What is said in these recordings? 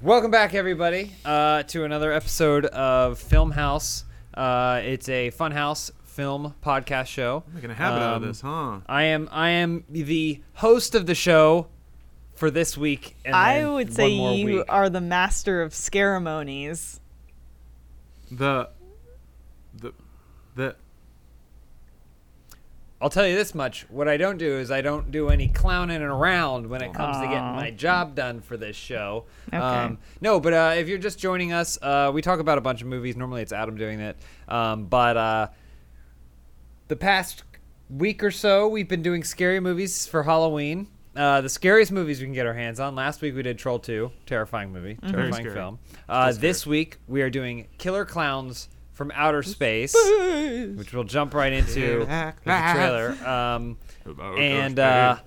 Welcome back, everybody, uh, to another episode of Film House. Uh, it's a fun house film podcast show. Making a habit out of Um, this, huh? I am I am the host of the show for this week. And I then would one say more you week. are the master of ceremonies. The, the, the. I'll tell you this much: what I don't do is I don't do any clowning around when it comes to getting my job done for this show. Okay. Um, no, but uh, if you're just joining us, uh, we talk about a bunch of movies. Normally, it's Adam doing it, um, but uh, the past week or so, we've been doing scary movies for Halloween. Uh, the scariest movies we can get our hands on. Last week we did Troll 2, terrifying movie, terrifying film. Uh, this week we are doing Killer Clowns from Outer Space, which we'll jump right into the trailer. Um, and uh,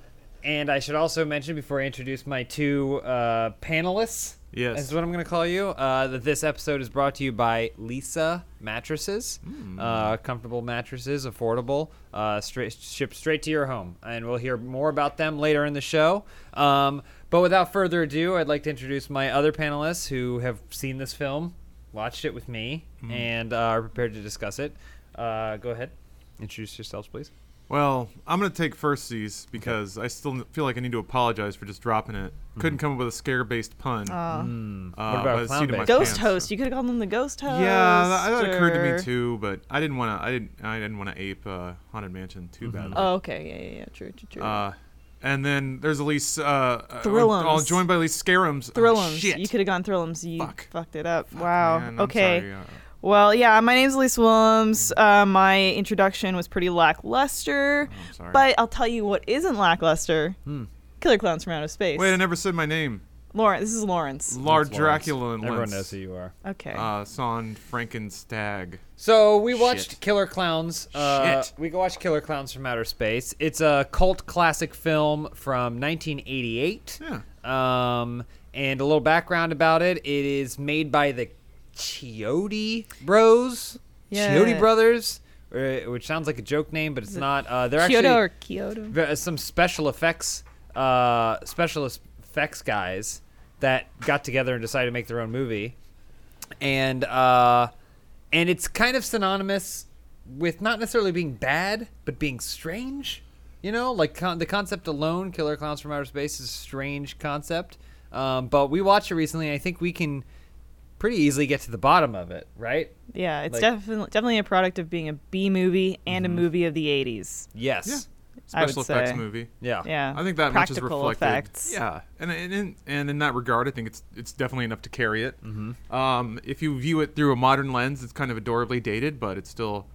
and I should also mention before I introduce my two uh, panelists. Yes. is what I'm going to call you. Uh, that this episode is brought to you by Leesa Mattresses. Hmm. Uh, comfortable mattresses, affordable, uh, straight shipped straight to your home, and we'll hear more about them later in the show. Um, but without further ado, I'd like to introduce my other panelists who have seen this film, watched it with me, Hmm. and uh, are prepared to discuss it. Uh, go ahead, introduce yourselves, please. well, I'm gonna take first these because I still feel like I need to apologize for just dropping it. Couldn't come up with a scare-based pun. Uh, uh, what about the seat of clown-based? ghost pants. host. You could have called them the ghost host. Yeah, that, that occurred to me too, but I didn't want to. I didn't. I didn't want to ape uh, haunted mansion too badly. Oh, okay. Yeah, yeah, yeah. True, true, true. Uh, and then there's Elise. Uh, uh, Thrillums. all joined by Elise Scarums. Oh, Thrillums. shit. you could have gone Thrillums. You Fuck. fucked it up. Fuck, wow. man, okay. Well, yeah. My name's Elise Willems. Uh, my introduction was pretty lackluster, sorry. but I'll tell you what isn't lackluster. Hmm. Killer Clowns from Outer Space. Wait, I never said my name. Lawrence. This is Lawrence. Lord That's Lawrence. Dracula and Everyone Lentz. knows who you are. Okay. Uh, Son Frankenstag. So we watched Shit. Killer Clowns. Uh, Shit. We watched Killer Clowns from Outer Space. It's a cult classic film from 1988. Yeah. Um, and a little background about it: it is made by the Chiodo Bros, Yeah. Chiodo Brothers, uh, which sounds like a joke name, but it's not. Uh, they're Kyoto actually or Kyoto? ve- some special effects uh, specialist effects guys that got together and decided to make their own movie. And uh, and it's kind of synonymous with not necessarily being bad but being strange you know? Like con- the concept alone killer clowns from outer space is a strange concept. Um, but we watched it recently and i think we can pretty easily get to the bottom of it right? Yeah, it's Like- definitely definitely a product of being a B movie and a movie of the '80s. yes. Yeah. I would Special effects say. movie. yeah Yeah, I think that much is reflected. effects. Yeah, and and in, and in that regard, I think it's it's definitely enough to carry it. Mm-hmm. Um, if you view it through a modern lens, it's kind of adorably dated, but it's still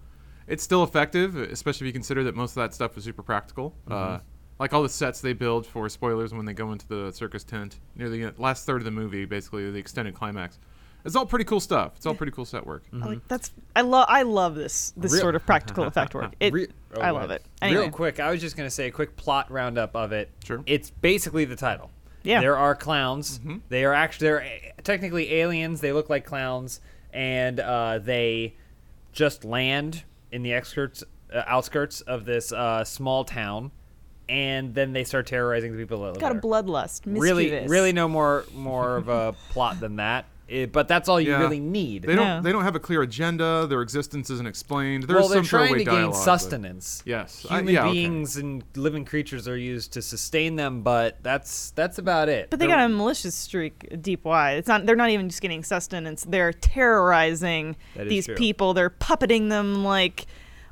it's still effective, especially if you consider that most of that stuff is super practical. Uh, Mm-hmm. like all the sets they build for spoilers when they go into the circus tent near the last third of the movie, basically the extended climax. It's all pretty cool stuff. It's all pretty cool set work. I like that's I love I love this this Real- sort of practical effect work. It, Re- oh, I love it. Anyway, Real quick, I was just gonna say a quick plot roundup of it. Sure. It's basically the title. Yeah. There are clowns. Mm-hmm. They are actually they're technically aliens. They look like clowns, and uh, they just land in the outskirts uh, outskirts of this uh, small town, and then they start terrorizing the people that live got a there. bloodlust. really, really no more more of a plot than that. It- but that's all you Yeah. really need. They don't Yeah. they don't have a clear agenda. Their existence isn't explained. There's well, they're some trying throwaway to gain dialogue, but- sustenance. Yes, I- human yeah, okay. beings and living creatures are used to sustain them, but that's that's about it. But they They're- got a malicious streak deep wide. It's not. They're not even just getting sustenance. They're terrorizing these true. people. They're puppeting them like,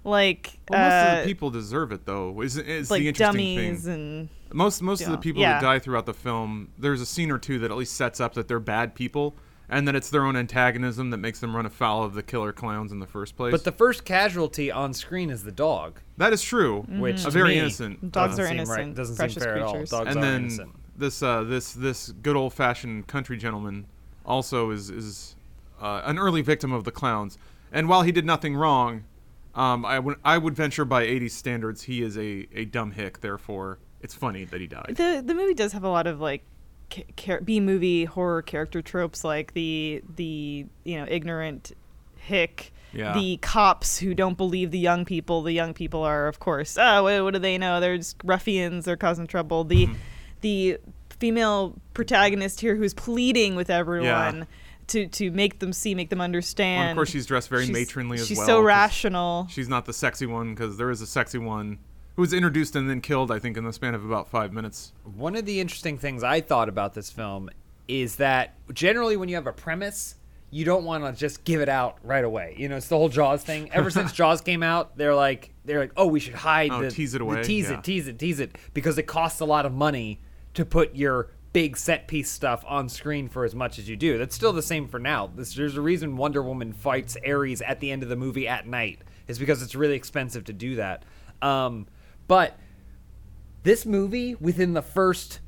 like, Well, most uh, of the people deserve it, though. Is, is the like interesting dummies thing. and Most most of the people Yeah. that die throughout the film, there's a scene or two that at least sets up that they're bad people, and that it's their own antagonism that makes them run afoul of the killer clowns in the first place. But the first casualty on screen is the dog, that is true. which A very me innocent. Dogs doesn't are seem innocent, Right, doesn't precious seem fair creatures. at all. Dogs and are then innocent. this uh, this this good old fashioned country gentleman also is is uh, an early victim of the clowns. And while he did nothing wrong, um, I would I would venture by 80s standards he is a, a dumb hick. Therefore, it's funny that he died. the the movie does have a lot of like ca- B movie horror character tropes, like the the you know ignorant hick. Yeah. The cops who don't believe the young people. The young people are, of course, oh, what, what do they know? They're just ruffians. They're causing trouble. The Mm-hmm. the female protagonist here who's pleading with everyone to to make them see, make them understand. Well, of course, she's dressed very She's- matronly as she's well. so 'cause rational. She's not the sexy one because there is a sexy one who was introduced and then killed. I think in the span of about five minutes. One of the interesting things I thought about this film is that generally when you have a premise, you don't want to just give it out right away. You know, it's the whole Jaws thing. Ever since Jaws came out, they're like they're like, "Oh, we should hide Oh, the tease it away, tease yeah. it, tease it, tease it because it costs a lot of money to put your big set piece stuff on screen for as much as you do. That's still the same for now. This, there's a reason Wonder Woman fights Ares at the end of the movie at night. Is because it's really expensive to do that. Um, but this movie within the first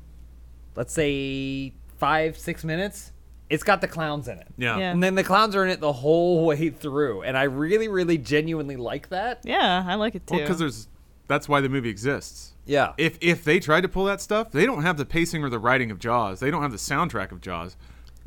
let's say five six minutes it's got the clowns in it Yeah. Yeah. and then the clowns are in it the whole way through and i really really genuinely like that Yeah, I like it too. Well, because there's that's why the movie exists. yeah If if they tried to pull that stuff, they don't have the pacing or the writing of Jaws. They don't have the soundtrack of Jaws.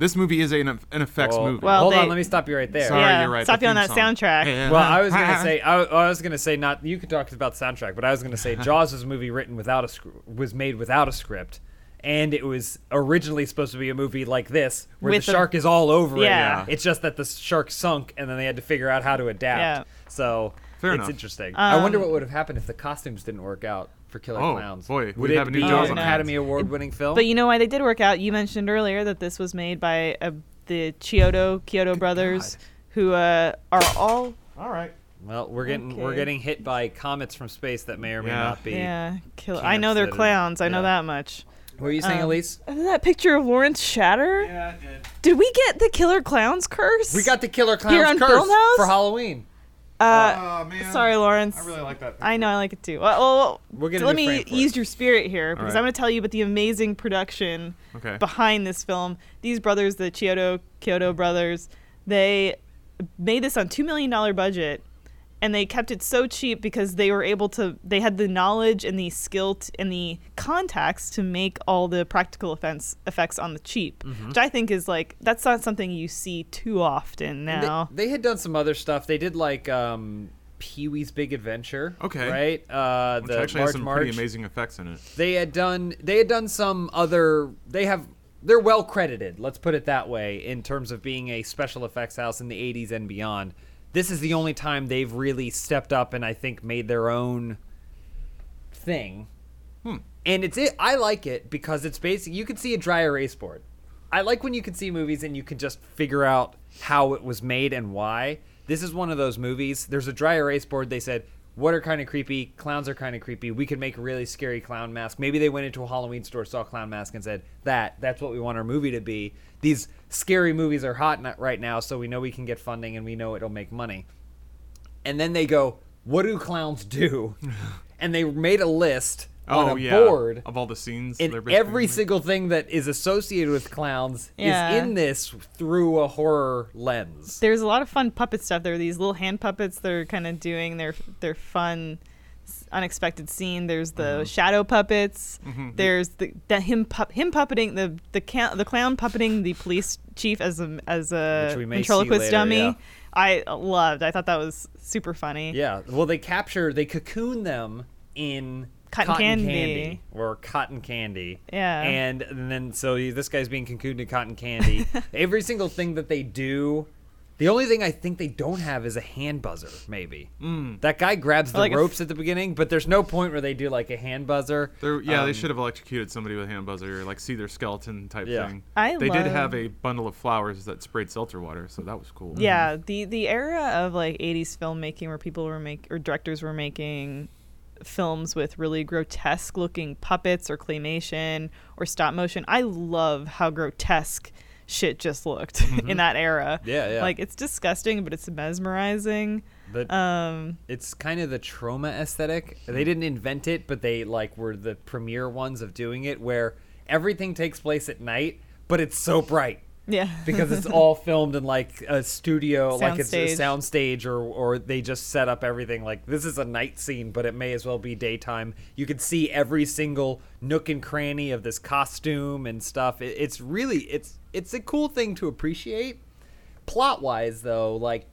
This movie is an, an effects well, movie. Well, hold on let me stop you right there Sorry, yeah, you're right, Stop the you on that song. soundtrack. Yeah. well i was gonna say I, I was gonna say not you could talk about the soundtrack but i was gonna say jaws was a movie written without a was made without a script and it was originally supposed to be a movie like this where With the the- shark is all over Yeah. it it's just that the shark sunk and then they had to figure out how to adapt Yeah. so Fair it's enough. interesting i wonder Um, what would have happened if the costumes didn't work out for killer Oh, clowns boy, would we'd it have a new be Jaws an academy award winning film But you know why they did work out? You mentioned earlier that this was made by uh, the Chiodo Kyoto brothers, who uh, are all All right. Well, we're getting we're getting hit by comets from space that may or may Yeah. not be. yeah. Kill- I know they're that are- clowns. I know yeah. that much. What were you saying, Um, Elise? That picture of Lawrence Shatter. Yeah. I did. Did we get the Killer Clowns curse? We got the Killer Clowns Here on curse Filmhouse? for Halloween. Uh, oh man. sorry, Lawrence. I really like that. I know I like it too. Well, well, We're gonna let me ease it. your spirit here because right. I'm going to tell you about the amazing production Okay. behind this film. These brothers, the Chiodo Kyoto brothers, they made this on two million dollar budget, and they kept it so cheap because they were able to. They had the knowledge and the skill t- and the contacts to make all the practical effects effects on the cheap, Mm-hmm. which I think is like that's not something you see too often And they- now. They, had done some other stuff. They did like um, Pee Wee's Big Adventure. Okay. Right. Uh, Which the actually March has some March. pretty amazing effects in it. They had done. They had done some other. They have. They're well credited. Let's put it that way in terms of being a special effects house in the 80s and beyond. This is the only time they've really stepped up and I think made their own thing. Hmm. And it's it. I like it because it's basic. You can see a dry erase board. I like when you can see movies and you can just figure out how it was made and why. This is one of those movies. There's a dry erase board. They said, "What are kind of creepy? Clowns are kind of creepy. We could make a really scary clown mask." Maybe they went into a Halloween store, saw a clown mask, and said, "That that's what we want our movie to be." These scary movies are hot right now, so we know we can get funding and we know it'll make money. And then they go, "What do clowns do?" and they made a list on Oh a yeah. board of all the scenes. and every single thing that is associated with clowns Yeah. is in this through a horror lens. There's a lot of fun puppet stuff. There are these little hand puppets that are kind of doing their their fun, s- unexpected scene. There's the Mm-hmm. shadow puppets. There's the, the him pup him puppeting the the ca- the clown puppeting the police chief as a as a Which we may see ventriloquist later, dummy. yeah. I loved. I thought that was super funny. Yeah, well, they capture, they cocoon them in Cotton candy. or cotton candy. Yeah. and, and then so this guy's being cocooned in cotton candy. every single thing that they do. The only thing I think they don't have is a hand buzzer, maybe. Mm. That guy grabs the Like a f- ropes at the beginning, but there's no point where they do like a hand buzzer. They're, yeah, they Um, should have electrocuted somebody with a hand buzzer, or like see their skeleton type Yeah. thing. I they did have a bundle of flowers that sprayed seltzer water, so that was cool. Yeah, the the era of like 80s filmmaking where people were make or directors were making films with really grotesque looking puppets or claymation or stop motion. I love how grotesque shit just looked in that era. Yeah, yeah. Like it's disgusting, but it's mesmerizing. But Um it's kind of the Troma aesthetic. They didn't invent it, but they like were the premier ones of doing it where everything takes place at night, but it's so bright yeah. because it's all filmed in like a studio, like it's a Soundstage. or or they just set up everything like this is a night scene, but it may as well be daytime. You can see every single nook and cranny of this costume and stuff. It, it's really it's it's a cool thing to appreciate. Plot wise though, like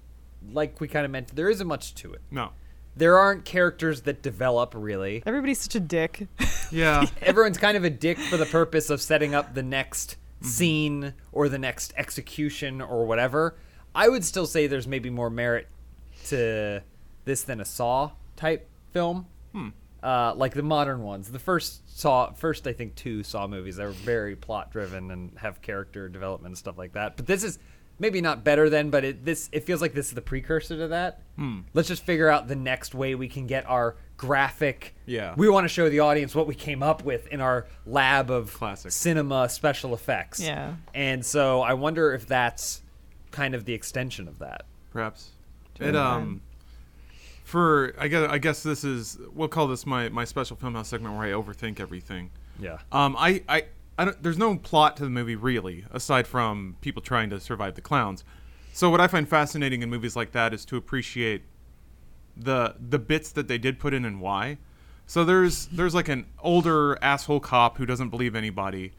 like we kind of meant there isn't much to it No. there aren't characters that develop really. Everybody's such a dick. Yeah. Everyone's kind of a dick for the purpose of setting up the next Mm-hmm. scene or the next execution or whatever. I would still say there's maybe more merit to this than a Saw type film. Hmm. Uh, like the modern ones. The first Saw, first I think two Saw movies, they're very plot driven and have character development and stuff like that. But this is maybe not better than, but it this it feels like this is the precursor to that. Hmm. Let's just figure out the next way we can get our graphic. Yeah. We want to show the audience what we came up with in our lab of Classic. cinema special effects. Yeah. And so I wonder if that's kind of the extension of that. perhaps. Sure. It um for I guess I guess this is we'll call this my my special film house segment where I overthink everything. Yeah. Um I I I don't, there's no plot to the movie really aside from people trying to survive the clowns. So what I find fascinating in movies like that is to appreciate the the bits that they did put in and why. So there's there's like an older asshole cop who doesn't believe anybody.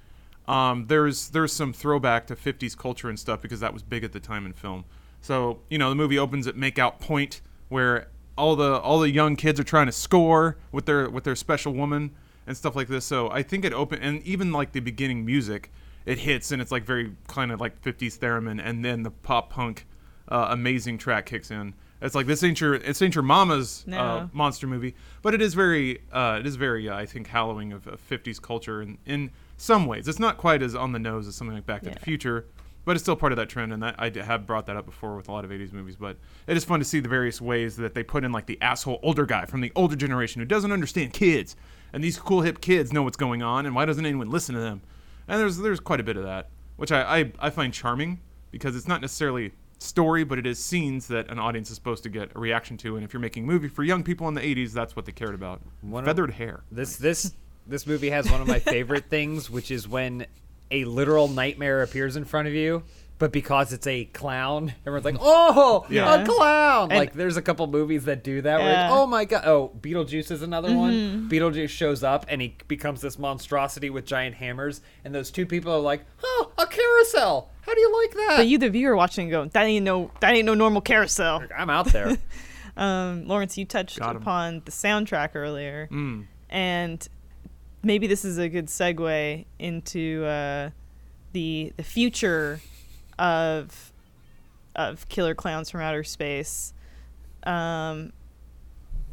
Um, there's there's some throwback to 50s culture and stuff because that was big at the time in film. So you know the movie opens at Make Out Point where all the all the young kids are trying to score with their with their special woman and stuff like this. So I think it open and even like the beginning music, it hits and it's like very kind of like 50s theremin and then the pop punk uh, amazing track kicks in. It's like this ain't your it's ain't your mama's uh, monster movie, but it is very uh, it is very uh, I think hallowing of, of 50s culture in, in some ways. It's not quite as on the nose as something like Back to Yeah. the Future, but it's still part of that trend. And that I have brought that up before with a lot of 80s movies. But it is fun to see the various ways that they put in like the asshole older guy from the older generation who doesn't understand kids, and these cool hip kids know what's going on, and why doesn't anyone listen to them? And there's there's quite a bit of that, which I I, I find charming because it's not necessarily story, but it is scenes that an audience is supposed to get a reaction to. And if you're making a movie for young people in the 80s, that's what they cared about. One of- Feathered hair. This this this movie has one of my favorite things, which is when a literal nightmare appears in front of you, but because it's a clown, everyone's like, "Oh, Yeah. a clown!" And- like, there's a couple movies that do that. Where Yeah. like, oh my god! Oh, Beetlejuice is another one. Beetlejuice shows up and he becomes this monstrosity with giant hammers, and those two people are like, "Oh, a carousel! How do you like that?" But you, the viewer watching, go, that ain't no, that ain't no normal carousel. I'm out there. Um, Lawrence, you touched upon the soundtrack earlier, Mm. and maybe this is a good segue into uh, the the future of of Killer Clowns from Outer Space. Um,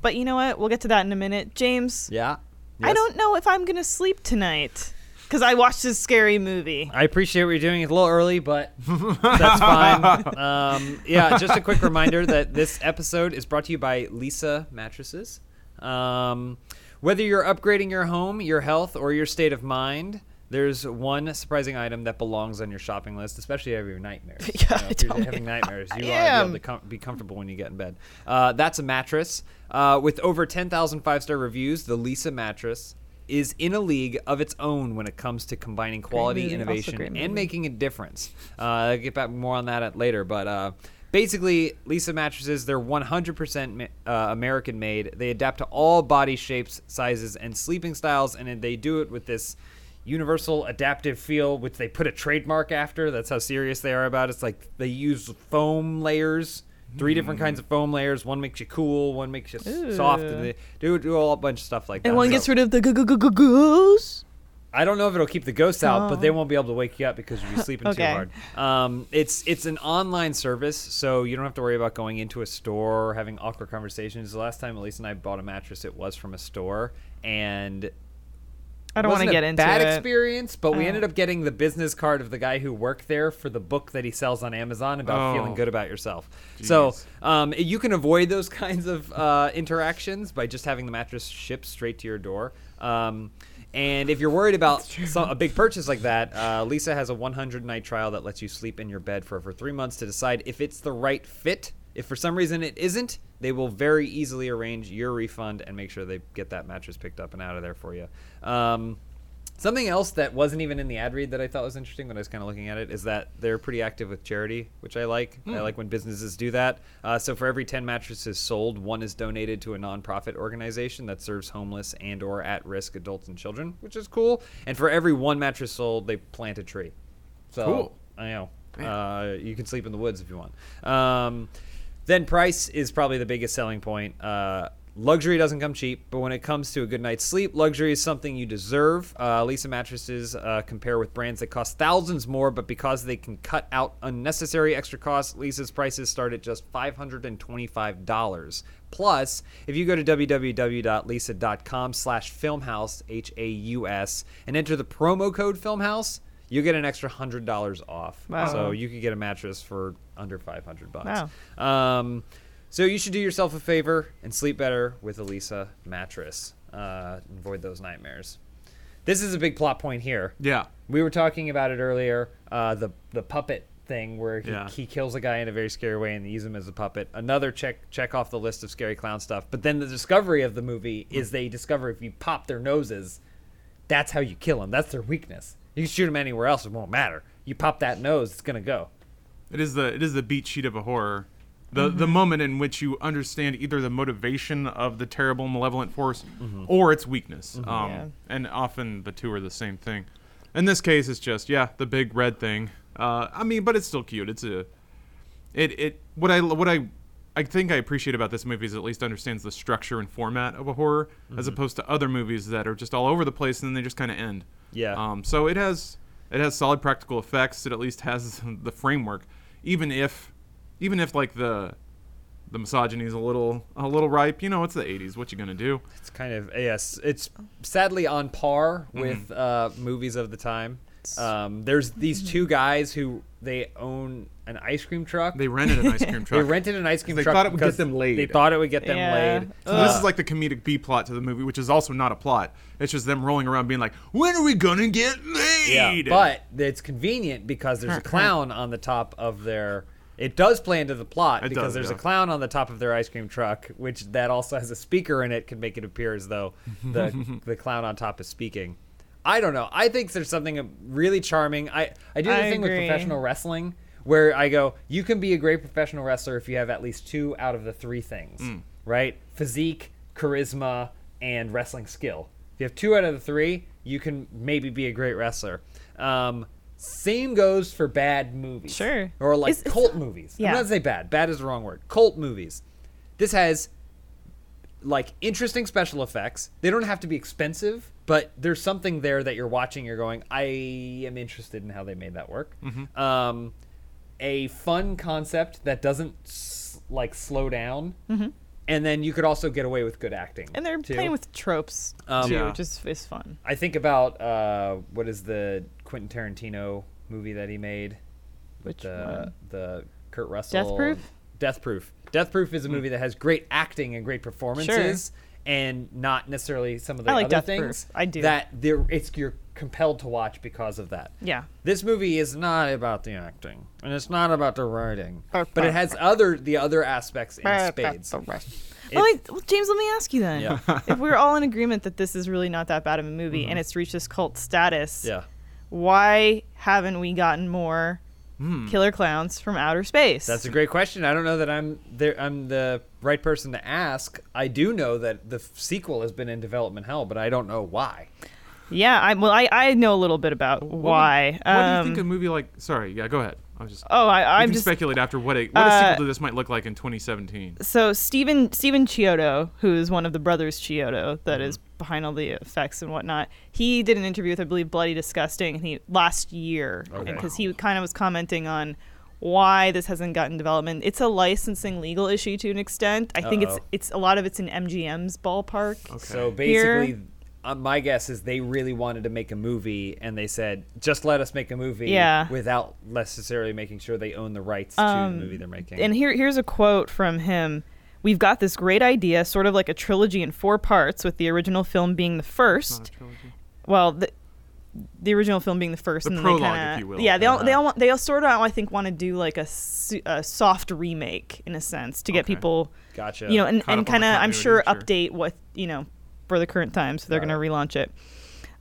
but you know what? We'll get to that in a minute. James, yeah. I don't know if I'm gonna sleep tonight because I watched this scary movie. I appreciate what you're doing. It's a little early, but that's fine. Um, yeah, just a quick reminder that this episode is brought to you by Leesa Mattresses. Um, whether you're upgrading your home, your health, or your state of mind, there's one surprising item that belongs on your shopping list, especially if you have nightmares. Yeah, You know, if you're having nightmares, you want to be able to com- be comfortable when you get in bed. Uh, that's a mattress. Uh, with over 10,000 five star reviews, the Leesa mattress is in a league of its own when it comes to combining quality, innovation, and making a difference. Uh, I'll get back more on that at later, but uh, basically, Leesa mattresses they're 100% ma- uh, American made. They adapt to all body shapes, sizes, and sleeping styles, and they do it with this universal adaptive feel, which they put a trademark after. That's how serious they are about it. It's like they use foam layers. Three different kinds of foam layers. One makes you cool. One makes you soft. And they do do a whole bunch of stuff like that. And one So- gets rid of the g- g- g- g- ghosts. I don't know if it'll keep the ghosts out, but Oh. they won't be able to wake you up because you'll be sleeping Okay. too hard. Um, it's it's an online service, so you don't have to worry about going into a store or having awkward conversations. The last time Elise and I bought a mattress, it was from a store, and I don't want to get into bad it. experience, but we Oh. ended up getting the business card of the guy who worked there for the book that he sells on Amazon about Oh. feeling good about yourself. So Jeez. um, you can avoid those kinds of uh, interactions by just having the mattress shipped straight to your door. Um, and if you're worried about some, a big purchase like that, uh, Leesa has a 100 night trial that lets you sleep in your bed for over three months to decide if it's the right fit. If for some reason it isn't, they will very easily arrange your refund and make sure they get that mattress picked up and out of there for you. Um, Something else that wasn't even in the ad read that I thought was interesting when I was kind of looking at it is that they're pretty active with charity, which I like. I like when businesses do that. Uh, so for every 10 mattresses sold, one is donated to a nonprofit organization that serves homeless and or at-risk adults and children, which is cool. And for every one mattress sold, they plant a tree. So Cool. I know. Uh, you can sleep in the woods if you want. Um, Then price is probably the biggest selling point. Uh, luxury doesn't come cheap, but when it comes to a good night's sleep, luxury is something you deserve. Uh, Leesa mattresses uh, compare with brands that cost thousands more, but because they can cut out unnecessary extra costs, Leesa's prices start at just $525. Plus, if you go to www.leesa.com slash filmhouse, H-A-U-S, and enter the promo code filmhouse, you get an extra hundred dollars off. Wow. So you could get a mattress for under five hundred bucks. Wow. Um, so you should do yourself a favor and sleep better with a Leesa mattress. Uh, avoid those nightmares. This is a big plot point here. Yeah. We were talking about it earlier. Uh, the the puppet thing where he, Yeah. he kills a guy in a very scary way and they use him as a puppet. Another check check off the list of scary clown stuff. But then the discovery of the movie is they discover if you pop their noses, that's how you kill them. That's their weakness. You can shoot them anywhere else; it won't matter. You pop that nose, it's gonna go. It is the it is the beat sheet of a horror. The the moment in which you understand either the motivation of the terrible malevolent force or its weakness. Um, Yeah. and often the two are the same thing. In this case it's just yeah, the big red thing. Uh, I mean, but it's still cute. It's a it it what I what I I think I appreciate about this movie is it at least understands the structure and format of a horror as opposed to other movies that are just all over the place and then they just kind of end. Yeah. Um, so it has it has solid practical effects. It at least has the framework, even if even if like the the misogyny is a little a little ripe. You know, it's the '80s. What you gonna do? It's kind of yes. It's sadly on par Mm-hmm. with uh, movies of the time. Um, there's these two guys who they own an ice cream truck. They rented an ice cream truck. They rented an ice cream They truck. thought it would get them laid. They thought it would get them Yeah. laid. So this is like the comedic B plot to the movie, which is also not a plot. It's just them rolling around being like, "When are we gonna get laid?" Yeah, laid?" but it's convenient because there's a clown on the top of their. It does play into the plot It because does, there's yeah. a clown on the top of their ice cream truck, which that also has a speaker in it, can make it appear as though the the clown on top is speaking. I don't know. I think there's something really charming. I I do the I thing with professional wrestling where I go, you can be a great professional wrestler if you have at least two out of the three things, Mm. right? Physique, charisma, and wrestling skill. If you have two out of the three, you can maybe be a great wrestler. Um, same goes for bad movies. Sure. Or like It's- it's- cult movies. yeah. I'm not gonna say bad. Bad is the wrong word. Cult movies. This has like interesting special effects. They don't have to be expensive, but there's something there that you're watching. You're going, I am interested in how they made that work. Mm-hmm. Um, a fun concept that doesn't s- like slow down, and then you could also get away with good acting. Mm-hmm. And they're too. playing with tropes Um, too, Yeah. which is, is fun. I think about uh, what is the Quentin Tarantino movie that he made? Which the one? the Kurt Russell Death Proof? Death Proof. Death Proof Hmm. is a movie that has great acting and great performances, and not necessarily some of the I like other Death things. Proof. I do. That it's you're compelled to watch because of that. Yeah. This movie is not about the acting, and it's not about the writing, but it has other the other aspects in spades. Well, wait, well, James, let me ask you then. Yeah. if we're all in agreement that this is really not that bad of a movie Mm-hmm. and it's reached this cult status, Yeah. why haven't we gotten more killer clowns from outer space? That's a great question. I don't know that I'm there. I'm the right person to ask. I do know that the f- sequel has been in development hell, but I don't know why. yeah. I well, I, I know a little bit about What do you- why. What do you Um, think a movie like? Sorry, yeah, go ahead. I was just. oh, I, you I'm can just speculate after what a what a uh, sequel to this might look like in 2017. so Stephen Stephen Chiodo, who is one of the brothers Chiodo that Mm-hmm. is behind all the effects and whatnot. He did an interview with I believe Bloody Disgusting, and he last year Okay. because he kind of was commenting on why this hasn't gotten development. It's a licensing legal issue to an extent. I think it's Uh-oh. it's a lot of it's in MGM's ballpark. Okay. So basically, uh, my guess is they really wanted to make a movie, and they said, "Just let us make a movie," Yeah. without necessarily making sure they own the rights Um, to the movie they're making. And here here's a quote from him. We've got this great idea, sort of like a trilogy in four parts, with the original film being the first. well the the original film being the first The and prologue, they kinda, if you will. yeah they all they all want, they all sort of I think want to do like a, su- a soft remake in a sense to get Okay. people gotcha. you know and, Caught and up on the kind of I'm sure continuity, update what you know for the current time, so they're going to relaunch it.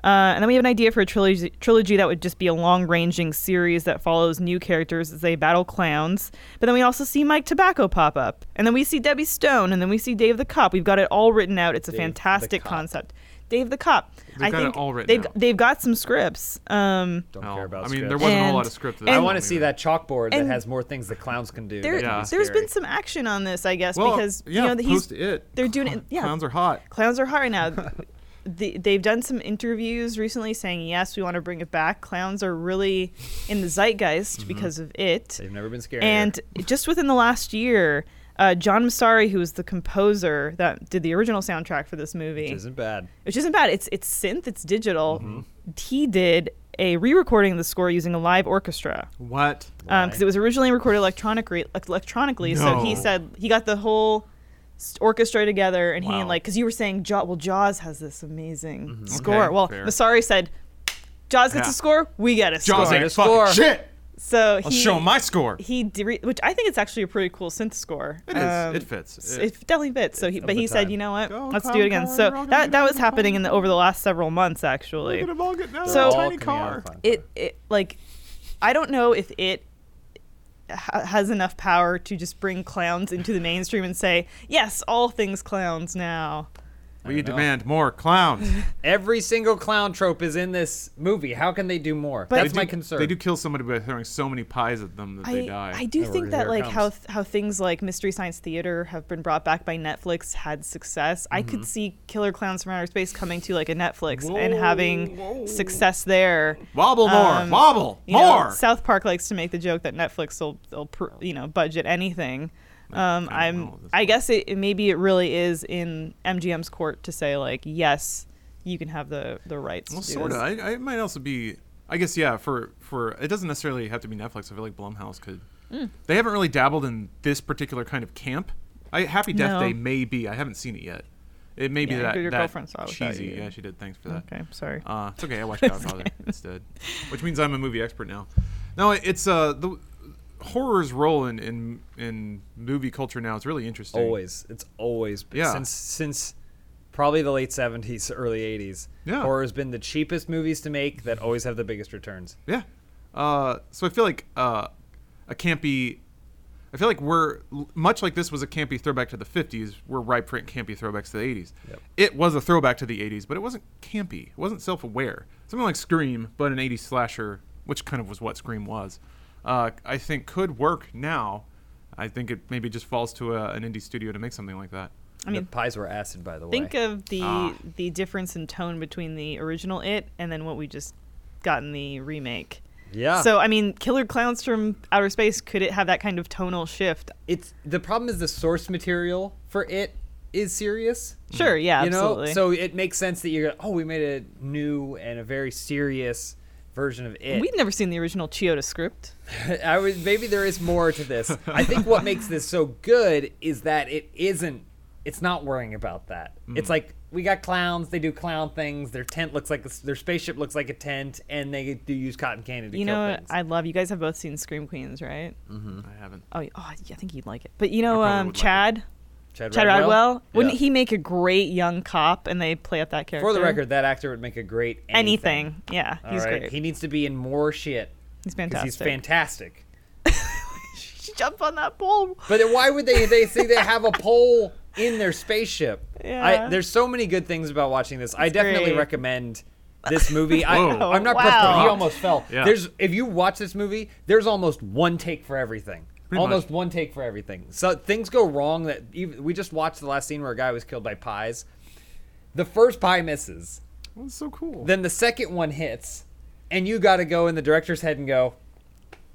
Uh, and then we have an idea for a trilogy trilogy that would just be a long ranging series that follows new characters as they battle clowns. But then we also see Mike Tobacco pop up and then we see Debbie Stone and then we see Dave the Cop. We've got it all written out. It's a Dave fantastic concept Dave the Cop. They've I got it think all written they've out. they've got some scripts. Um, Don't care about I mean, scripts. there wasn't a whole lot of script. to I want to see that chalkboard that And has more things the clowns can do. there, That could be Yeah. there's scary. been some action on this, I guess, Well, because yeah, you know that he's post it. they're doing it. Yeah, Clowns are hot. clowns are hard right now. the, they've done some interviews recently saying yes, we want to bring it back. Clowns are really in the zeitgeist Mm-hmm. because of it. They've never been scary. And just within the last year, uh, John Massari, who was the composer that did the original soundtrack for this movie, which isn't bad. which isn't bad. It's it's synth, it's digital. Mm-hmm. He did a re-recording of the score using a live orchestra What? because Why? it was originally recorded electronically. Electronically, so he said he got the whole orchestra together, and he Wow. and like because you were saying, Jaw, well, Jaws has this amazing Mm-hmm. score. Okay, well, fair. Jaws said, Jaws gets Yeah. a score, we get a Jaws score. ain't a fucking score. shit. So I'll he show 'em my score. he did, which I think it's actually a pretty cool synth score. It is. Um, it fits. It- It definitely fits. So he, but he said, you know what? Go, Let's do it again. car, So we're all gonna that that was happening in the over the last several months, actually. Look at 'em all getting out So- tiny car. it it like I don't know if it ha- has enough power to just bring clowns into the mainstream and say yes, all things clowns now. We demand more clowns. Every single clown trope is in this movie. How can they do more? But- That's They my do- concern. They do kill somebody by throwing so many pies at them that they I, die. I do think here that it like how comes. how things like Mystery Science Theater have been brought back by Netflix had success. I Mm-hmm. could see Killer Clowns from Outer Space coming to like a Netflix and having success there. Wobble more, Um, wobble You know, more. South Park likes to make the joke that Netflix will, will pr- you know, budget anything. Um, I'm, know at this I guess it, it maybe it really is in MGM's court to say like, yes, you can have the the rights. well, to sort of. I, I it might also be. I guess yeah. For for it doesn't necessarily have to be Netflix. I feel like Blumhouse could. Mm. They haven't really dabbled in this particular kind of camp. I Happy Death No. Day may be. I haven't seen it yet. It may be that your that girlfriend saw it cheesy. Yeah, she did. Thanks for that. Okay, sorry. Uh, it's okay. I watched Godfather instead, which means I'm a movie expert now. No, it's uh the horror's role in in in movie culture now is really interesting. always. It's always been Yeah. since since probably the late seventies, early eighties. Yeah. Horror has been the cheapest movies to make that always have the biggest returns. Yeah. Uh, so I feel like uh, a campy. I feel like we're much like this was a campy throwback to the 50s. We're ripe for campy throwbacks to the 80s. Yep. It was a throwback to the 80s, but it wasn't campy. It wasn't self-aware. Something like Scream, but an 80s slasher, which kind of was what Scream was. Uh, I think could work now. I think it maybe just falls to a, an indie studio to make something like that. I mean, the pies were acid, by the way. think of the Ah. the difference in tone between the original It and then what we just got in the remake. yeah. So I mean, Killer Clowns from Outer Space could it have that kind of tonal shift? it's the problem is the source material for it is serious. Sure, yeah, you know, absolutely. so it makes sense that you're oh, we made a new and a very serious version of it. We've never seen the original Chiodo script. I was maybe there is more to this. I think what makes this so good is that it isn't. It's not worrying about that. Mm. It's like we got clowns. They do clown things. Their tent looks like a s their spaceship looks like a tent, and they do use cotton candy to you kill know, what things. I love you guys have both seen Scream Queens, right? I haven't. Oh, oh, yeah, I think you'd like it. But you know, probably um, would like it. Chad, Chad, Chad Radwell? Radwell, wouldn't Yeah. he make a great young cop? And they play up that character. For the record, that actor would make a great anything. anything. Yeah, All he's right? great. He needs to be in more shit he's fantastic. he's fantastic. Jump on that pole. But then why would they? They say they have a pole in their spaceship. Yeah. I, there's so many good things about watching this. I definitely great. recommend this movie. I, I'm not. Wow. prepared. He almost fell. Yeah. There's if you watch this movie, there's almost one take for everything. Pretty almost much. one take for everything. So things go wrong. That even, we just watched the last scene where a guy was killed by pies. The first pie misses. That's so cool. Then the second one hits, and you got to go in the director's head and go,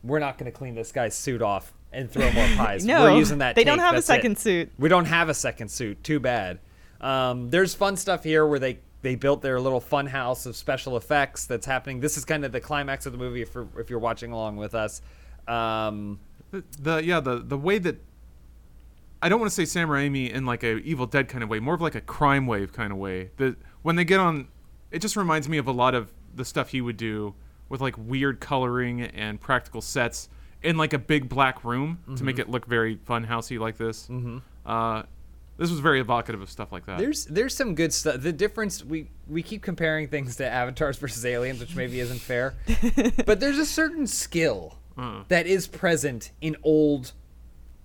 "We're not going to clean this guy's suit off and throw more pies. No, We're using that. they don't take. have a second it. suit. We don't have a second suit. Too bad. Um, there's fun stuff here where they they built their little fun house of special effects that's happening. This is kind of the climax of the movie if, you're- if you're watching along with us. Um, the, the yeah the the way that I don't want to say Sam Raimi in like a Evil Dead kind of way, more of like a Crimewave kind of way. The when they get on, it just reminds me of a lot of the stuff he would do with like weird coloring and practical sets in like a big black room to make it look very fun housey like this. Mm-hmm. Uh, this was very evocative of stuff like that. There's there's some good stuff. The difference we we keep comparing things to Avatars versus Aliens, which maybe isn't fair, but there's a certain skill Uh. that is present in old,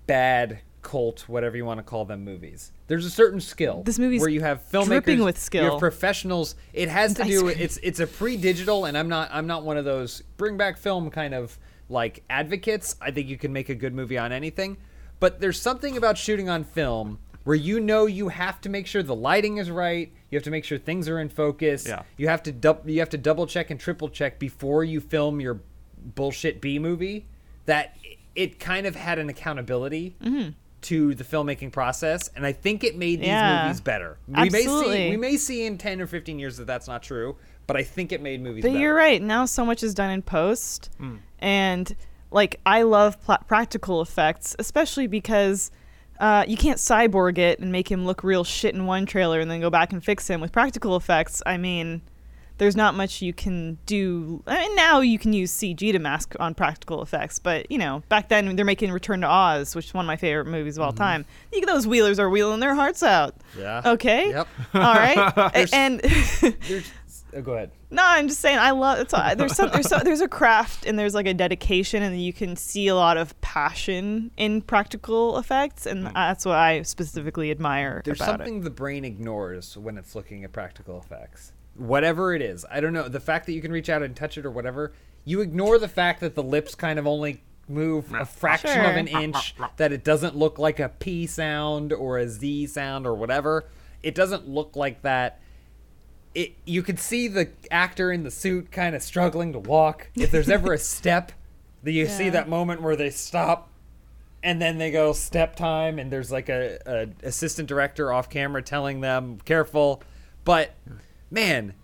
bad cult, whatever you want to call them, movies. There's a certain skill. This movie's where you have filmmakers, dripping with You skill. have professionals. It has to do. with. It's it's a pre-digital, and I'm not I'm not one of those bring back film kind of like advocates. I think you can make a good movie on anything, but there's something about shooting on film where you know you have to make sure the lighting is right. You have to make sure things are in focus. Yeah. You have to dub- you have to double check and triple check before you film your bullshit B movie. That it kind of had an accountability to the filmmaking process, and I think it made these Yeah. movies better. We may see Absolutely. we may see in ten or fifteen years that that's not true, but I think it made movies. But better. you're right. Now so much is done in post, Hmm. and like I love pla- practical effects, especially because uh, you can't cyborg it and make him look real shit in one trailer and then go back and fix him with practical effects. I mean, there's not much you can do. I mean, now you can use CG to mask on practical effects, but you know, back then they're making Return to Oz, which is one of my favorite movies of all mm-hmm. time. You, those wheelers are wheeling their hearts out. Yeah. Okay. Yep. All right. And There's, oh, go ahead. no, I'm just saying I love it's all, there's some there's so, there's a craft and there's like a dedication and you can see a lot of passion in practical effects and mm-hmm. that's what I specifically admire There's something the brain ignores when it's looking at practical effects. Whatever it is, I don't know. The fact that you can reach out and touch it or whatever, you ignore the fact that the lips kind of only move a fraction of an inch, that it doesn't look like a P sound or a Z sound or whatever. It doesn't look like that. It you could see the actor in the suit kind of struggling to walk. If there's ever a step, that you see that moment where they stop and then they go step time and there's like a, a assistant director off camera telling them careful but man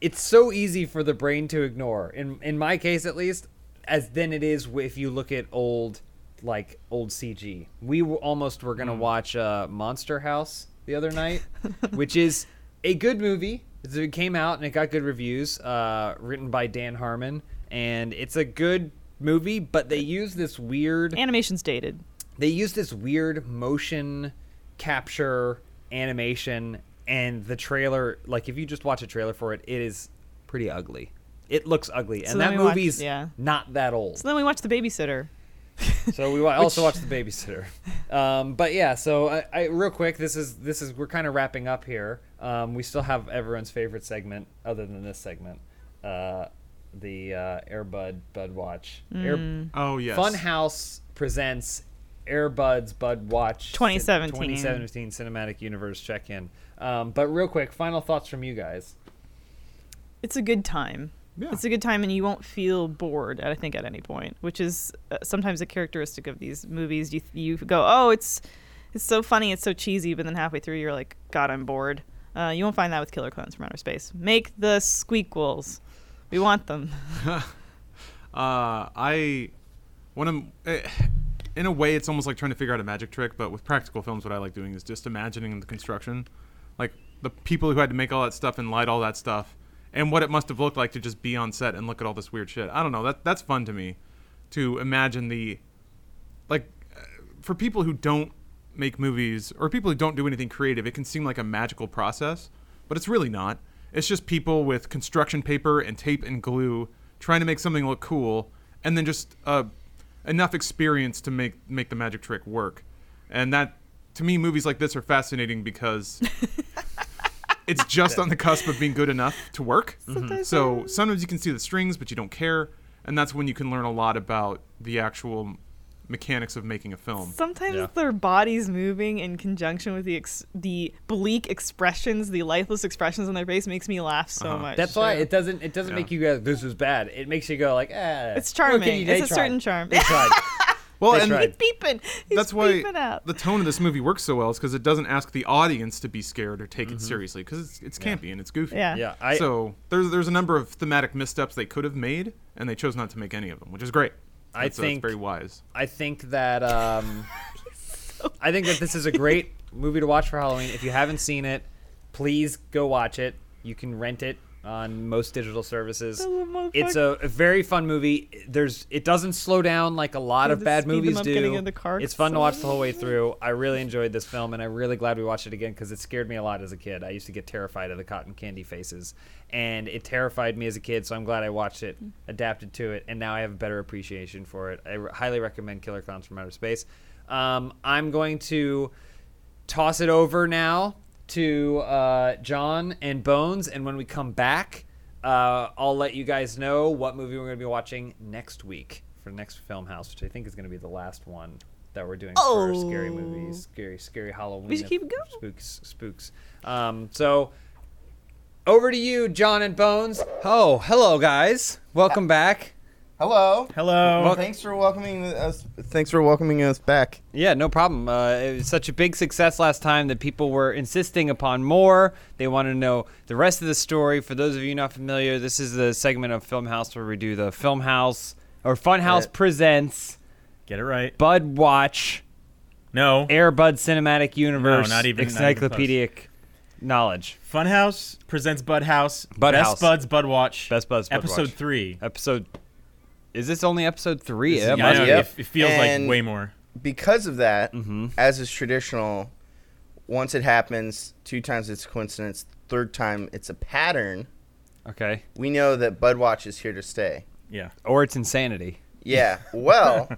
it's so easy for the brain to ignore in in my case at least as than it is if you look at old like old cg we w- almost were gonna watch uh, monster house the other night which is a good movie it came out and it got good reviews uh, written by dan harmon and it's a good movie but they use this weird. Animation's dated. they use this weird motion capture animation and the trailer like if you just watch a trailer for it it is pretty ugly it looks ugly So and that we watched- movie's yeah. not that old So then we watched The Babysitter. so we wa- also watched the babysitter um, but yeah so I, I real quick this is this is we're kind of wrapping up here um, we still have everyone's favorite segment other than this segment uh, the uh, airbud bud watch Air, Oh yes. Funhouse presents Airbuds Bud Watch 2017. 2017 Cinematic Universe check in. Um, but real quick, final thoughts from you guys. It's a good time. Yeah. It's a good time, and you won't feel bored. I think at any point, which is uh, sometimes a characteristic of these movies. You you go, oh, it's it's so funny, it's so cheesy, but then halfway through, you're like, God, I'm bored. Uh, you won't find that with Killer Clowns from Outer Space. Make the squeakquels. We want them. Uh, I one of eh, in a way it's almost like trying to figure out a magic trick, but with practical films, what I like doing is just imagining the construction, like the people who had to make all that stuff and light all that stuff, and what it must have looked like to just be on set and look at all this weird shit. I don't know. That that's fun to me, to imagine the, like, for people who don't make movies or people who don't do anything creative, it can seem like a magical process, but it's really not. It's just people with construction paper and tape and glue trying to make something look cool, and then just uh, enough experience to make make the magic trick work. And that, to me, movies like this are fascinating because it's just on the cusp of being good enough to work. Sometimes So sometimes you can see the strings, but you don't care, and that's when you can learn a lot about the actual mechanics of making a film. Sometimes Yeah. their bodies moving in conjunction with the ex- the bleak expressions, the lifeless expressions on their face, makes me laugh so Uh-huh. much. That's why So- it doesn't it doesn't Yeah. make you go this is bad. It makes you go like ah. It's look at charming. you, It's a tried. certain charm. They tried. Well, and tried. beeping. He's that's why beeping out. the tone of this movie works so well is because it doesn't ask the audience to be scared or take it seriously because it's, it's campy and it's goofy. Yeah. yeah, I so there's there's a number of thematic missteps they could have made, and they chose not to make any of them, which is great. I That's, uh, that's think- very wise. I think that um, I think that this is a great movie to watch for Halloween. If you haven't seen it, please go watch it. You can rent it on most digital services. It's a, a very fun movie. There's it doesn't slow down like a lot of bad movies do. in the car it's fun to watch the whole way through. I really enjoyed this film, and I'm really glad we watched it again because it scared me a lot as a kid. I used to get terrified of the cotton candy faces, and it terrified me as a kid. So I'm glad I watched it, adapted to it, and now I have a better appreciation for it. I r- highly recommend Killer Clowns from Outer Space. Um, I'm going to toss it over now to uh, John and Bones, and when we come back, uh, I'll let you guys know what movie we're going to be watching next week for the next film house, which I think is going to be the last one that we're doing for scary Oh. movies, scary, scary Halloween. We should keep it going. Spooks, spooks. Um, so. Over to you, John and Bones. Oh, hello, guys. Welcome back. Hello. Hello. Wel- Thanks for welcoming us. Thanks for welcoming us back. Yeah, no problem. Uh, it was such a big success last time that people were insisting upon more. They want to know the rest of the story. For those of you not familiar, this is the segment of Film House where we do the Film House or Fun House presents Get it right. Bud Watch No. Airbud Cinematic Universe not even- not even encyclopedic knowledge. Funhouse presents Bud House. Bud Best House. Buds Bud Watch. Best Buds Bud Episode Watch. three. Episode. Is this only episode three? This Yeah, is- know. Yep. it, it feels And- like way more. Because of that, Mhm. as is traditional, once it happens, two times it's a coincidence. Third time it's a pattern. Okay. We know that Budwatch is here to stay. Yeah. Or it's insanity. Yeah. Well,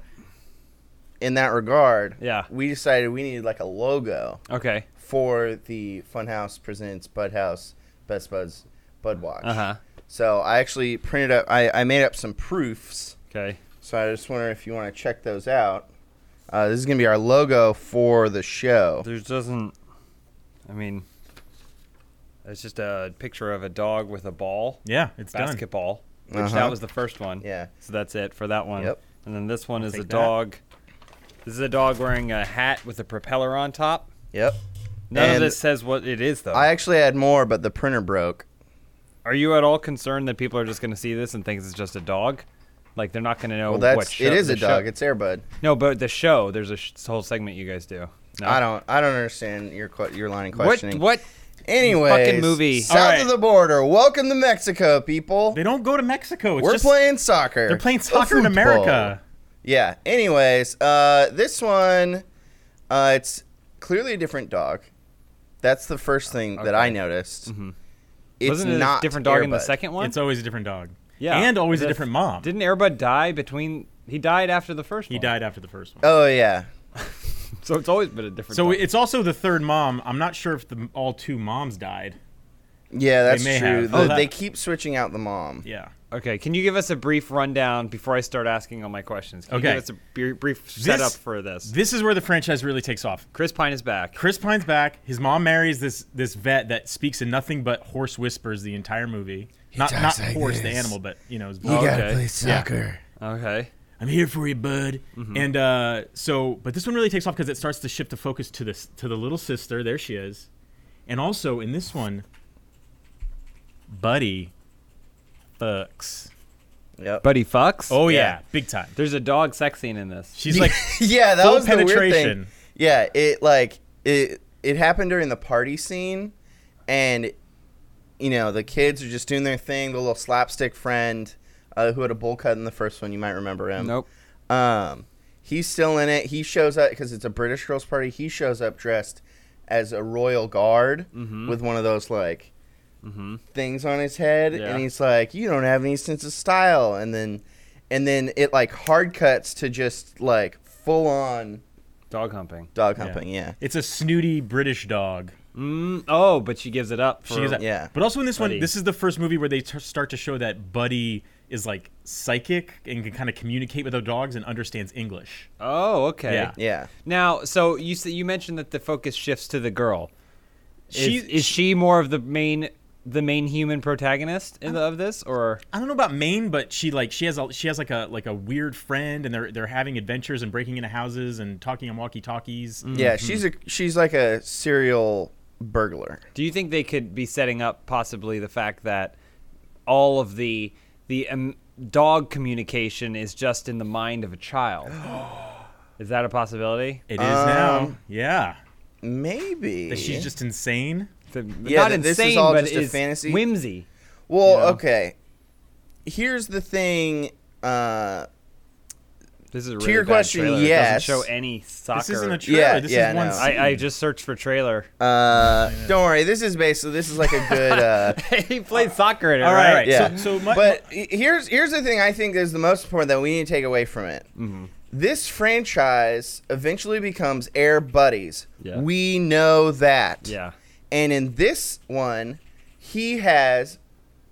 in that regard, Yeah. we decided we needed like a logo Okay. for the Funhouse presents Bud House Best Buds Budwatch. Uh huh. So I actually printed up. I, I made up some proofs. Okay. So I just wonder if you want to check those out. Uh, this is gonna be our logo for the show. There doesn't. I mean, it's just a picture of a dog with a ball, Yeah, it's done. basketball, which Uh-huh. that was the first one. Yeah. So that's it for that one. Yep. And then this one is a take that. dog. This is a dog wearing a hat with a propeller on top. Yep. None of this says what it is, though. I actually had more, but the printer broke. Are you at all concerned that people are just going to see this and think it's just a dog? Like they're not going to know well, that's what show, it is the a dog. show- It's Airbud. no, but the show. There's a sh- whole segment you guys do. No? I don't. I don't understand your que- your line of questioning. What? Anyway, fucking movie? south Alright. of the border. Welcome to Mexico, people. They don't go to Mexico. It's We're just, playing soccer. They're playing soccer in. America. Yeah. Anyways, uh, this one, uh, it's clearly a different dog. That's the first thing that I Okay. noticed. Mhm. It's Wasn't it not a different dog in the second one? It's always a different dog. Yeah. And always a different mom. Didn't Airbud die between? He died after the first he one. died after the first one. Oh yeah. So it's always been a different. So dog. it's also the third mom. I'm not sure if the all two moms died. Yeah, that's may true. The- Oh, they keep switching out the mom. Yeah. okay. Can you give us a brief rundown before I start asking all my questions? Can Okay. You give us a brief setup for this. This is where the franchise really takes off. Chris Pine is back. Chris Pine's back. His mom marries this this vet that speaks in nothing but horse whispers the entire movie. not not like horse, the animal, but you know. His You gotta Okay. play soccer. Okay. I'm here for you, bud. Mm-hmm. And uh, so, but this one really takes off because it starts to shift the focus to this to the little sister. There she is, and also in this one, Buddy fucks. Yep. Buddy fucks. Oh yeah, Yeah. big time. There's a dog sex scene in this. She's like yeah, that full was the weird thing. Yeah, it like it it happened during the party scene, and you know the kids are just doing their thing. The little slapstick friend uh, who had a bowl cut in the first one, you might remember him. Nope. Um, he's still in it. He shows up because it's a British girls' party. He shows up dressed as a royal guard Mhm. with one of those like Mm-hmm. things on his head, Yeah. and he's like, "You don't have any sense of style." And then, and then it like hard cuts to just like full on Dog humping. dog Yeah. humping. Yeah, It's a snooty British dog. Mm, oh, but she gives it up. For, She is a- Yeah. But also in this Buddy. one, this is the first movie where they t- start to show that Buddy is like psychic and can kind of communicate with the dogs and understands English. Oh, okay. Yeah. yeah. Now, so you s- you mentioned that the focus shifts to the girl. Is She- is she more of the main the main human protagonist in the, of this, or I don't know about main but she like she has a she has like a like a weird friend, and they're they're having adventures and breaking into houses and talking on walkie talkies. Yeah, she's a she's like a serial burglar. do you think they could be setting up possibly the fact that all of the the um, dog communication is just in the mind of a child? is that a possibility? It is now, Um, yeah. Maybe That she's just insane. The- Yeah, not that this is insane, all but just a fantasy? whimsy. Well, You know? okay. Here's the thing. Uh, This is a To your bad question, trailer. yes. It doesn't show any soccer. This isn't a trailer. Yeah, this yeah, is one no. I, I just searched for trailer. uh, don't worry. This is basically this is like a good. Uh, he played soccer in it, All right? right, right. Yeah. So, so my, but here's here's the thing I think is the most important that we need to take away from it. Mm-hmm. This franchise eventually becomes Air Buddies. Yeah. We know that. Yeah. And in this one, he has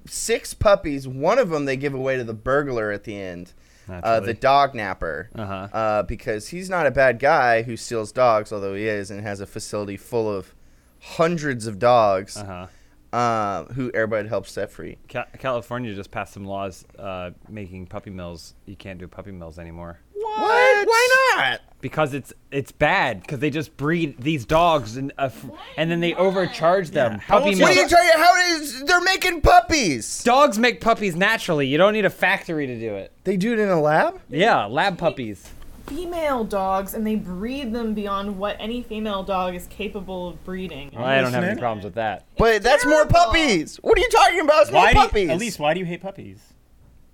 six puppies. One of them they give away to the burglar at the end, uh, the dog napper, Uh-huh. uh, because he's not a bad guy who steals dogs, although he is, and has a facility full of hundreds of dogs Uh-huh. Uh, who everybody helps set free. Ca- California just passed some laws uh, making puppy mills. You can't do puppy mills anymore What? Why not? because it's it's bad because they just breed these dogs and uh, f- and then they overcharge them. Yeah. Puppy old's What are you trying to? How is they're making puppies? Dogs make puppies naturally. You don't need a factory to do it. They do it in a lab. Yeah, lab puppies. Female dogs, and they breed them beyond what any female dog is capable of breeding. Well, I don't have any problems with that. But that's more puppies. What are you talking about? It's why more do you, puppies. Elise, why do you hate puppies?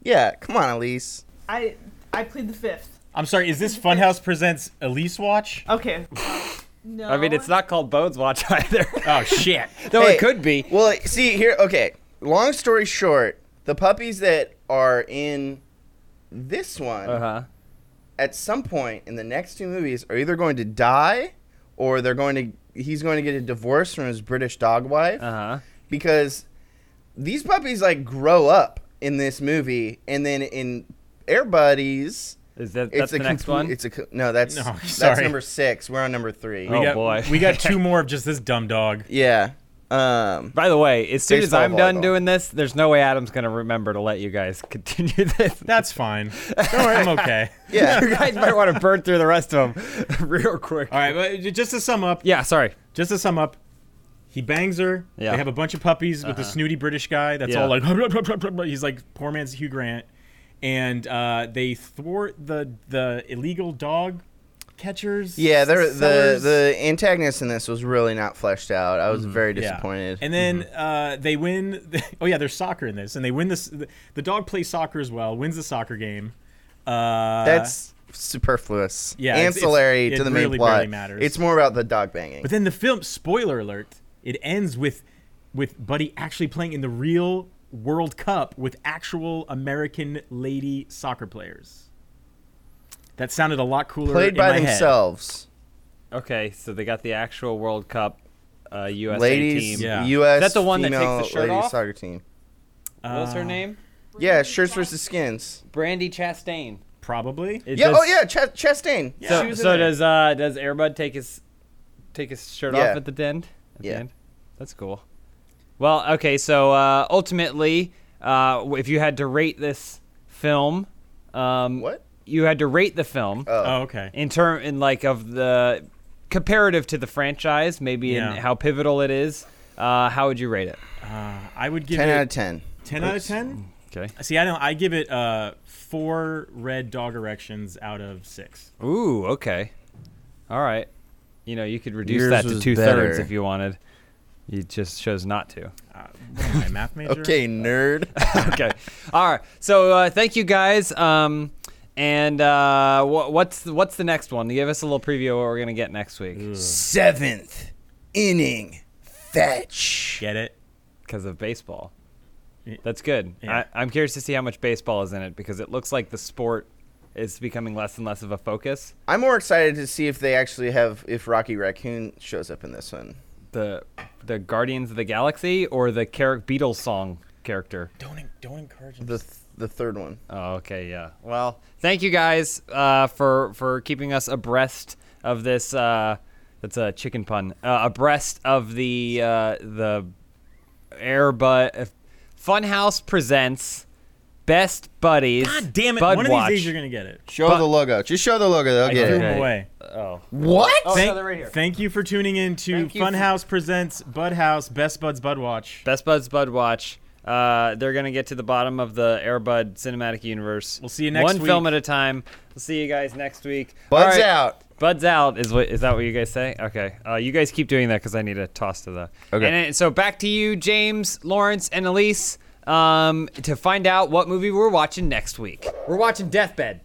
Yeah, come on, Elise. I I plead the fifth. I'm sorry. Is this Funhouse presents Elise Watch? Okay. No. I mean, it's not called Bones Watch either. Oh shit! Though Hey, it could be. Well, see here. Okay. Long story short, the puppies that are in this one Uh huh. At some point in the next two movies are either going to die or they're going to he's going to get a divorce from his British dog wife Uh huh. because these puppies like grow up in this movie and then in Air Buddies Is that it's that's a the next complete- one? It's a co- no. That's No, that's sorry. number six. We're on number three. We Oh, got, boy. we got two more of just this dumb dog. Yeah. Um. By the way, as soon as I'm done doing this, there's no way Adam's gonna remember to let you guys continue this. That's fine. Don't worry, I'm okay. Yeah. you guys might want to burn through the rest of them real quick. All right, but just to sum up, Yeah, sorry. just to sum up, he bangs her. Yeah. They have a bunch of puppies with the snooty British guy that's Yeah. all like, he's like poor man's Hugh Grant, and uh, they thwart the the illegal dog catchers. Yeah, they're, the sellers. the antagonist in this was really not fleshed out. I was very Yeah. disappointed. And then uh, they win. oh yeah, there's soccer in this, and they win this. The, the dog plays soccer as well, wins the soccer game. Uh, That's superfluous. yeah, it's- it's- ancillary it to the main really plot. barely matters. It's more about the dog banging. But then the film, spoiler alert, it ends with with Buddy actually playing in the real World Cup with actual American lady soccer players. That sounded a lot cooler. Played in by my head. themselves, Okay, so they got the actual World Cup uh, USA ladies, team. Yeah. U.S. Is that the one that takes the shirt ladies off? soccer team. What was her Uh, name? Yeah, shirts versus skins. Brandi Chastain. Probably. It yeah. does- Oh yeah, Ch- Chastain. So, she was in so there. does uh does Airbud take his take his shirt Yeah. off at the end? At the Yeah. end? That's cool. Well, okay, so uh, ultimately, uh, if you had to rate this film, um, what? You had to rate the film Oh, Oh, okay. in term in like of the comparative to the franchise, maybe Yeah. in how pivotal it is. Uh, how would you rate it? Uh, I would give ten it out of ten. 10 out of 10. Okay. See, I don't. I give it uh, four red dog erections out of six. Ooh, okay. All right. You know, you could reduce Yours that to was two thirds better. if you wanted. You just chose not to. Uh, what am I, a math major? Okay, nerd. okay. All right. So uh, thank you guys. Um, and uh, wh- what's what's the next one? Give us a little preview of what we're gonna get next week Seventh inning fetch. Get it? because of baseball. That's good. Yeah. I, I'm curious to see how much baseball is in it because it looks like the sport is becoming less and less of a focus. I'm more excited to see if they actually have if Rocky Raccoon shows up in this one. The the Guardians of the Galaxy or the Carrick Beatles song character. Don't en- don't encourage him. The th- the third one. Oh, okay, yeah. Well, thank you guys uh, for for keeping us abreast of this. Uh, that's a chicken pun. Uh, abreast of the uh, the Airbud Funhouse presents Best Buddies. God damn it! Bud One of these days you're gonna get it. Show But- the logo. Just show the logo. They'll I get threw it. them Okay. away. Oh, What? Oh, thank, no, right here. thank you for tuning in to Thank you for- Funhouse presents Bud House Best Buds Bud Watch. Best Buds Bud Watch. Uh, they're gonna get to the bottom of the Airbud cinematic universe. We'll see you next One week. film at a time. We'll see you guys next week. Buds All right. out. Buds out is what is that what you guys say? Okay, uh, you guys keep doing that because I need to toss to the. Okay. And then- so back to you, James, Lawrence, and Elise. um, to find out what movie we're watching next week. We're watching Deathbed.